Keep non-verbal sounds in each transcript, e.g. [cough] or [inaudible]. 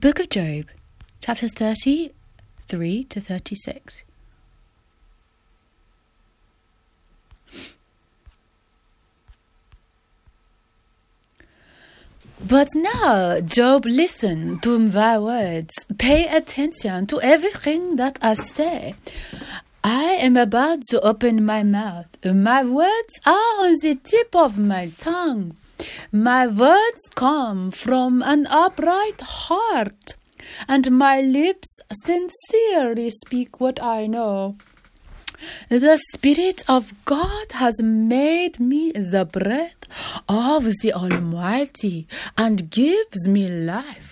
book of Job, chapters 33 to 36. But now, Job, listen to my words. Pay attention to everything that I say. I am about to open my mouth. My words are on the tip of my tongue. My words come from an upright heart, and my lips sincerely speak what I know. The Spirit of God has made me the breath of the Almighty and gives me life.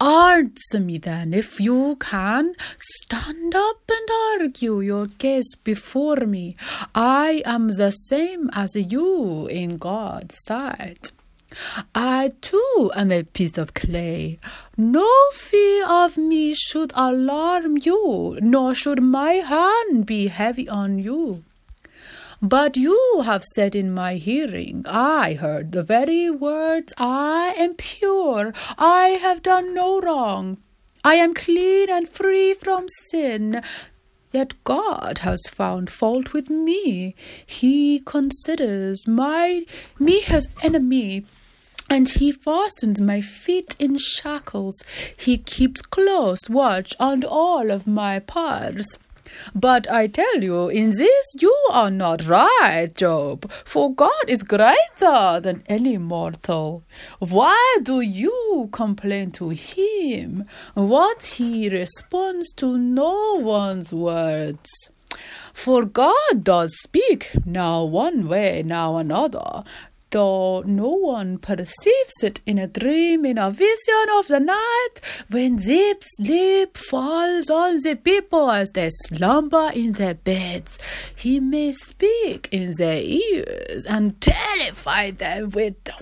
Answer me then if you can. Stand up and argue your case before me. I am the same as you in God's sight. I too am a piece of clay. No fear of me should alarm you, nor should my hand be heavy on you. But you have said in my hearing, I heard the very words, I am pure, I have done no wrong, I am clean and free from sin. Yet God has found fault with me. He considers my me his enemy and he fastens my feet in shackles. He keeps close watch on all of my parts. But I tell you, in this you are not right, Job, for God is greater than any mortal. Why do you complain to him? What he responds to no one's words. For God does speak, now one way, now another though no one perceives it in a dream, in a vision of the night, when deep sleep falls on the people as they slumber in their beds, he may speak in their ears and terrify them with the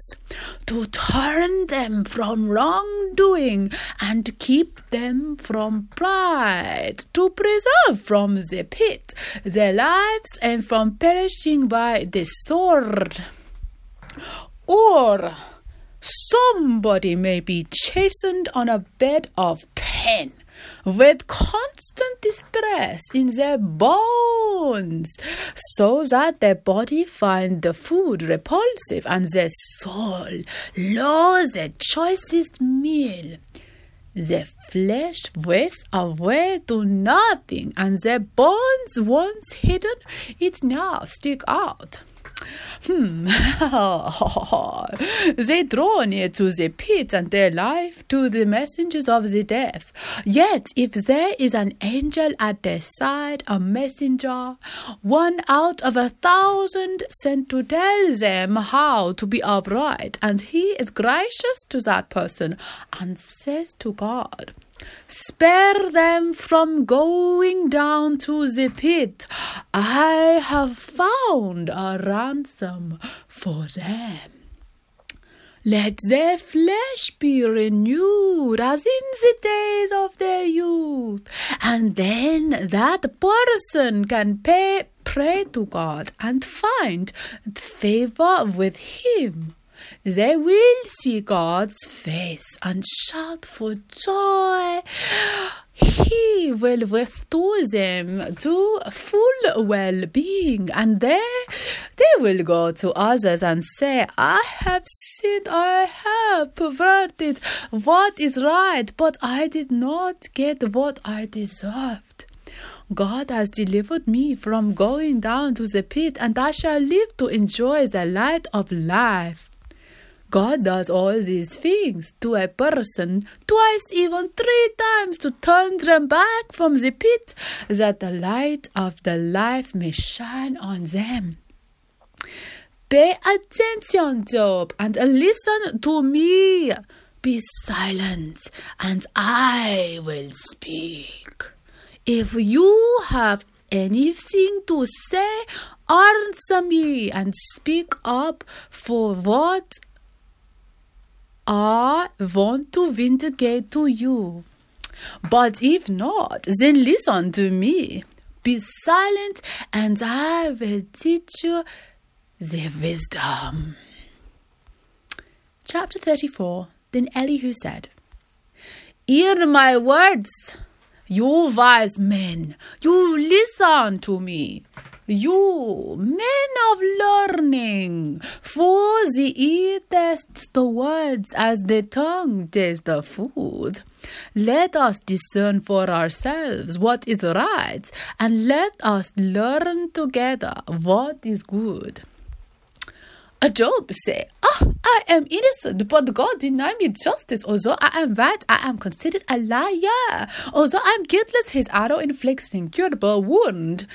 warnings to turn them from wrongdoing and keep them from pride, to preserve from the pit their lives and from perishing by the sword. Or somebody may be chastened on a bed of pain with constant distress in their bones, so that their body find the food repulsive and their soul loathes the choicest meal. Their flesh wastes away to nothing, and their bones, once hidden, it now stick out. Hmm. [laughs] they draw near to the pit and their life to the messengers of the death. Yet, if there is an angel at their side, a messenger, one out of a thousand sent to tell them how to be upright, and he is gracious to that person and says to God, Spare them from going down to the pit. I have found a ransom for them. Let their flesh be renewed as in the days of their youth, and then that person can pay, pray to God and find favor with Him. They will see God's face and shout for joy. He will restore them to full well being, and they, they will go to others and say, I have sinned, I have perverted what is right, but I did not get what I deserved. God has delivered me from going down to the pit, and I shall live to enjoy the light of life. God does all these things to a person twice, even three times, to turn them back from the pit, that the light of the life may shine on them. Pay attention, Job, and listen to me. Be silent, and I will speak. If you have anything to say, answer me and speak up for what I want to vindicate to you. But if not, then listen to me. Be silent, and I will teach you the wisdom. Chapter 34 Then Elihu said, Hear my words, you wise men, you listen to me. You, men of learning, for the ear tastes the words as the tongue tastes the food. Let us discern for ourselves what is right, and let us learn together what is good. A job said, Oh, ah, I am innocent, but God denied me justice. Although I am right, I am considered a liar. Although I am guiltless, his arrow inflicts an incurable wound.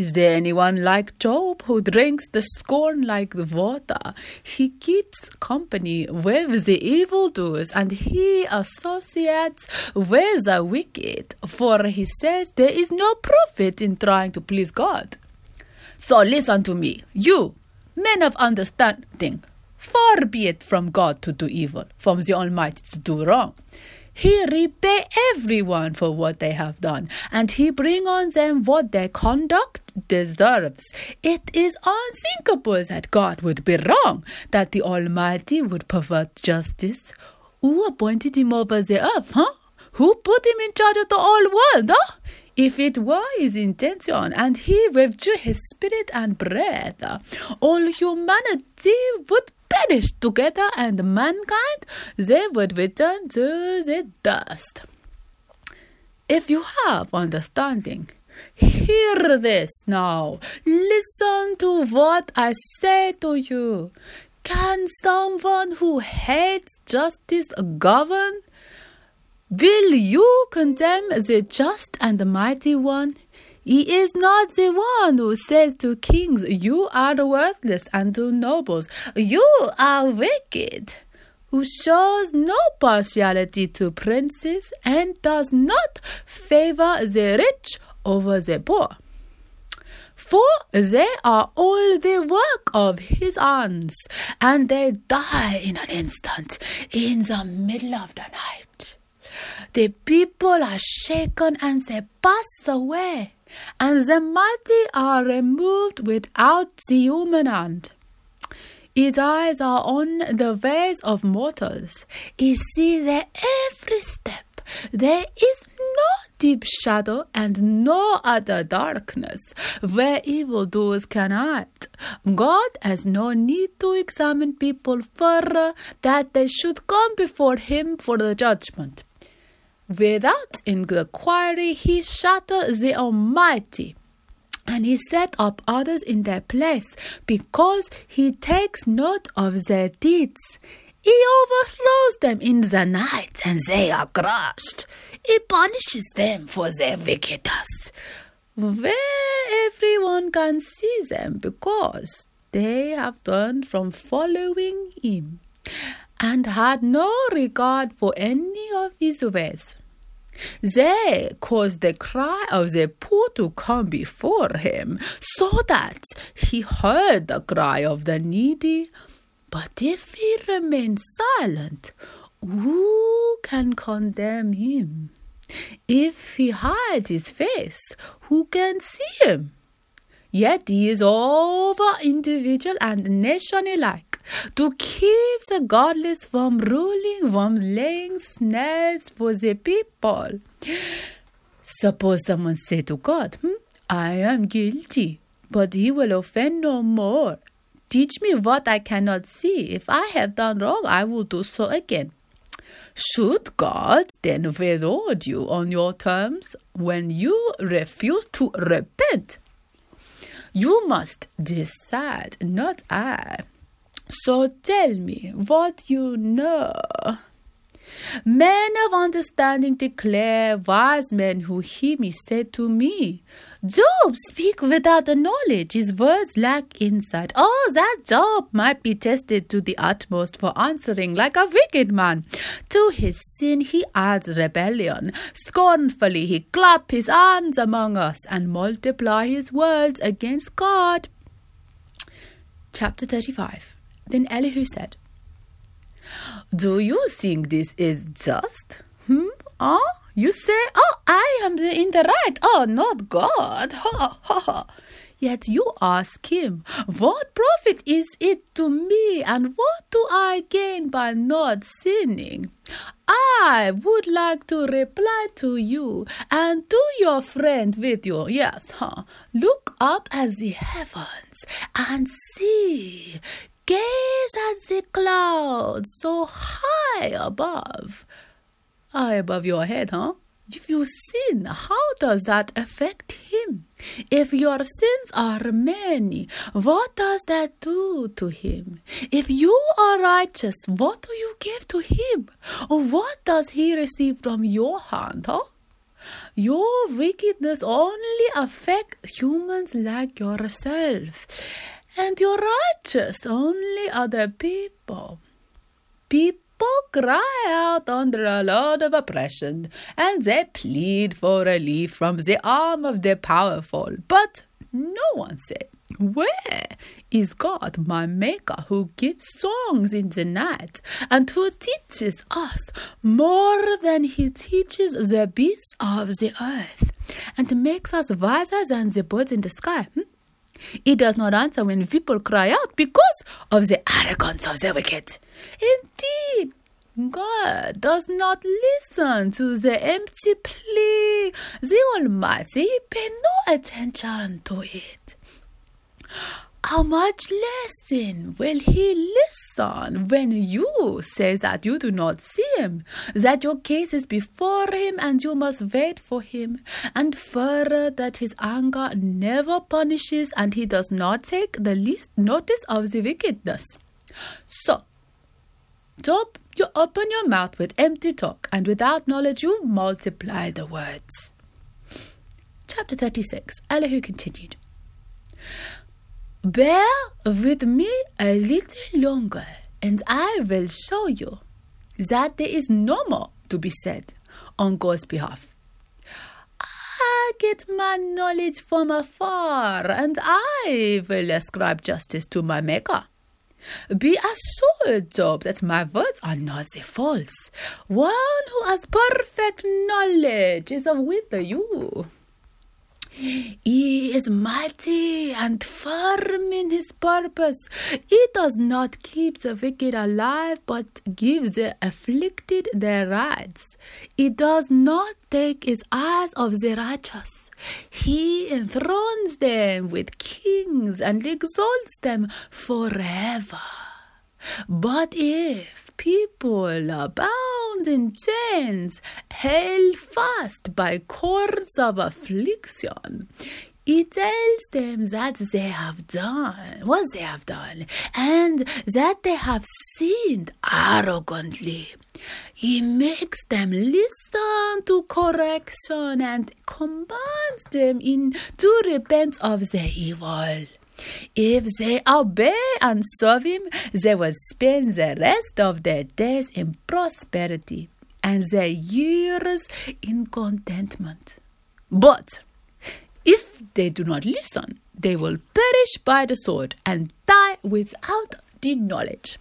Is there anyone like Job who drinks the scorn like the water? He keeps company with the evildoers and he associates with the wicked, for he says there is no profit in trying to please God. So listen to me, you, men of understanding. Far be it from God to do evil, from the Almighty to do wrong. He repay everyone for what they have done, and he bring on them what their conduct deserves. It is unthinkable that God would be wrong, that the Almighty would pervert justice. Who appointed him over the earth, huh? Who put him in charge of the whole world, huh? If it were his intention and he withdrew his spirit and breath, all humanity would perish together and mankind they would return to the dust. If you have understanding, hear this now. Listen to what I say to you. Can someone who hates justice govern? Will you condemn the just and the mighty one? He is not the one who says to kings, You are worthless, and to nobles, You are wicked, who shows no partiality to princes and does not favor the rich over the poor. For they are all the work of his hands, and they die in an instant, in the middle of the night. The people are shaken and they pass away, and the mighty are removed without the human hand. His eyes are on the ways of mortals. He sees their every step. There is no deep shadow and no other darkness where evildoers can hide. God has no need to examine people further that they should come before Him for the judgment. Without inquiry, he shattered the Almighty. And he set up others in their place because he takes note of their deeds. He overthrows them in the night and they are crushed. He punishes them for their wickedness, where everyone can see them because they have turned from following him and had no regard for any of his ways. They caused the cry of the poor to come before him, so that he heard the cry of the needy. But if he remains silent, who can condemn him? If he hides his face, who can see him? Yet he is over individual and nation alike to keep the godless from ruling, from laying snares for the people. Suppose someone say to God, hmm, I am guilty, but he will offend no more. Teach me what I cannot see. If I have done wrong, I will do so again. Should God then reward you on your terms when you refuse to repent? You must decide, not I. So tell me what you know. Men of understanding declare, wise men who hear me say to me, Job speak without the knowledge, his words lack insight. Oh, that Job might be tested to the utmost for answering like a wicked man. To his sin he adds rebellion. Scornfully he clap his hands among us and multiply his words against God. Chapter 35 Then Elihu said, do you think this is just? Hmm? Oh, you say, oh, I am in the right. Oh, not God. Ha, ha, ha. Yet you ask him, What profit is it to me, and what do I gain by not sinning? I would like to reply to you and to your friend with you. Yes, huh? Look up at the heavens and see. Gaze at the clouds so high above. High above your head, huh? If you sin, how does that affect him? If your sins are many, what does that do to him? If you are righteous, what do you give to him? Or what does he receive from your hand? Huh? Your wickedness only affects humans like yourself, and your righteous only other people. People people cry out under a load of oppression, and they plead for relief from the arm of the powerful. But no one said, Where is God, my Maker, who gives songs in the night and who teaches us more than he teaches the beasts of the earth and makes us wiser than the birds in the sky? Hmm? He does not answer when people cry out because of the arrogance of the wicked. Indeed, God does not listen to the empty plea. The Almighty pay no attention to it. How much less then will He listen when you say that you do not see Him, that your case is before Him and you must wait for Him, and further that His anger never punishes and He does not take the least notice of the wickedness? So, Job you open your mouth with empty talk, and without knowledge you multiply the words. Chapter 36 Elihu continued. Bear with me a little longer, and I will show you that there is no more to be said on God's behalf. I get my knowledge from afar, and I will ascribe justice to my Maker. Be assured, Job, that my words are not the false. One who has perfect knowledge is with you. He is mighty and firm in his purpose. He does not keep the wicked alive, but gives the afflicted their rights. He does not take his eyes off the righteous. He enthrones them with kings and exalts them forever. But if people are bound in chains, held fast by cords of affliction, he tells them that they have done what they have done and that they have sinned arrogantly. He makes them listen to correction and commands them in to repent of their evil. If they obey and serve him, they will spend the rest of their days in prosperity and their years in contentment. But if they do not listen, they will perish by the sword and die without the knowledge.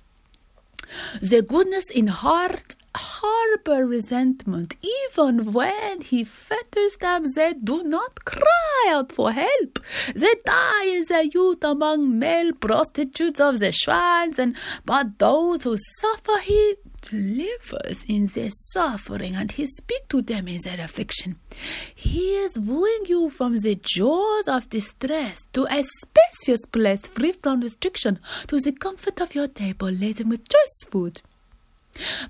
The goodness in heart harbor resentment. Even when he fetters them, they do not cry out for help. They die in their youth among male prostitutes of the shrines, and but those who suffer, he delivers in their suffering, and he speaks to them in their affliction. He is wooing you from the jaws of distress to a spacious place free from restriction, to the comfort of your table laden with choice food.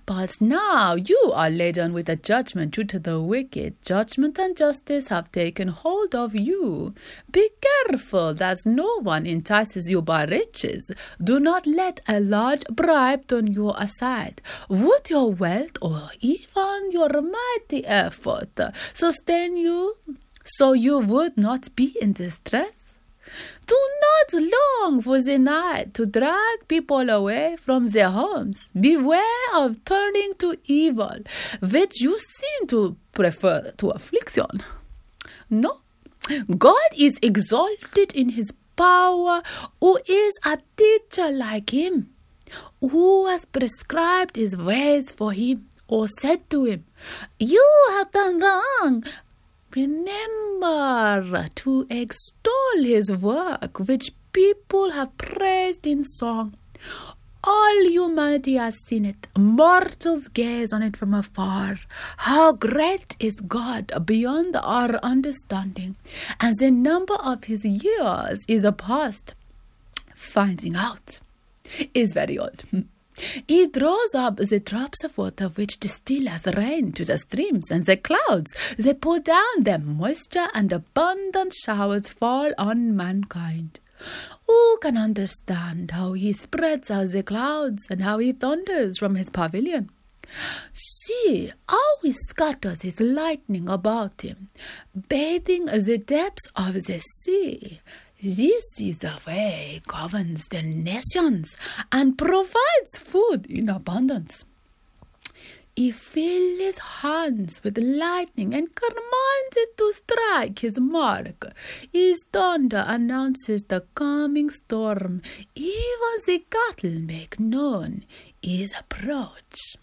But now you are laden with a judgment due to the wicked. Judgment and justice have taken hold of you. Be careful that no one entices you by riches. Do not let a large bribe turn you aside. Would your wealth or even your mighty effort sustain you so you would not be in distress? Do not long for the night to drag people away from their homes. Beware of turning to evil, which you seem to prefer to affliction. No, God is exalted in his power, who is a teacher like him, who has prescribed his ways for him, or said to him, You have done wrong, Remember to extol his work, which people have praised in song. All humanity has seen it. Mortals gaze on it from afar. How great is God beyond our understanding, and the number of his years is a past. Finding out is very old. [laughs] He draws up the drops of water which distill as rain to the streams, and the clouds they pour down their moisture, and abundant showers fall on mankind. Who can understand how he spreads out the clouds and how he thunders from his pavilion? See how he scatters his lightning about him, bathing the depths of the sea. This is the way governs the nations and provides food in abundance. He fills his hands with lightning and commands it to strike his mark. His thunder announces the coming storm. Even the cattle make known his approach.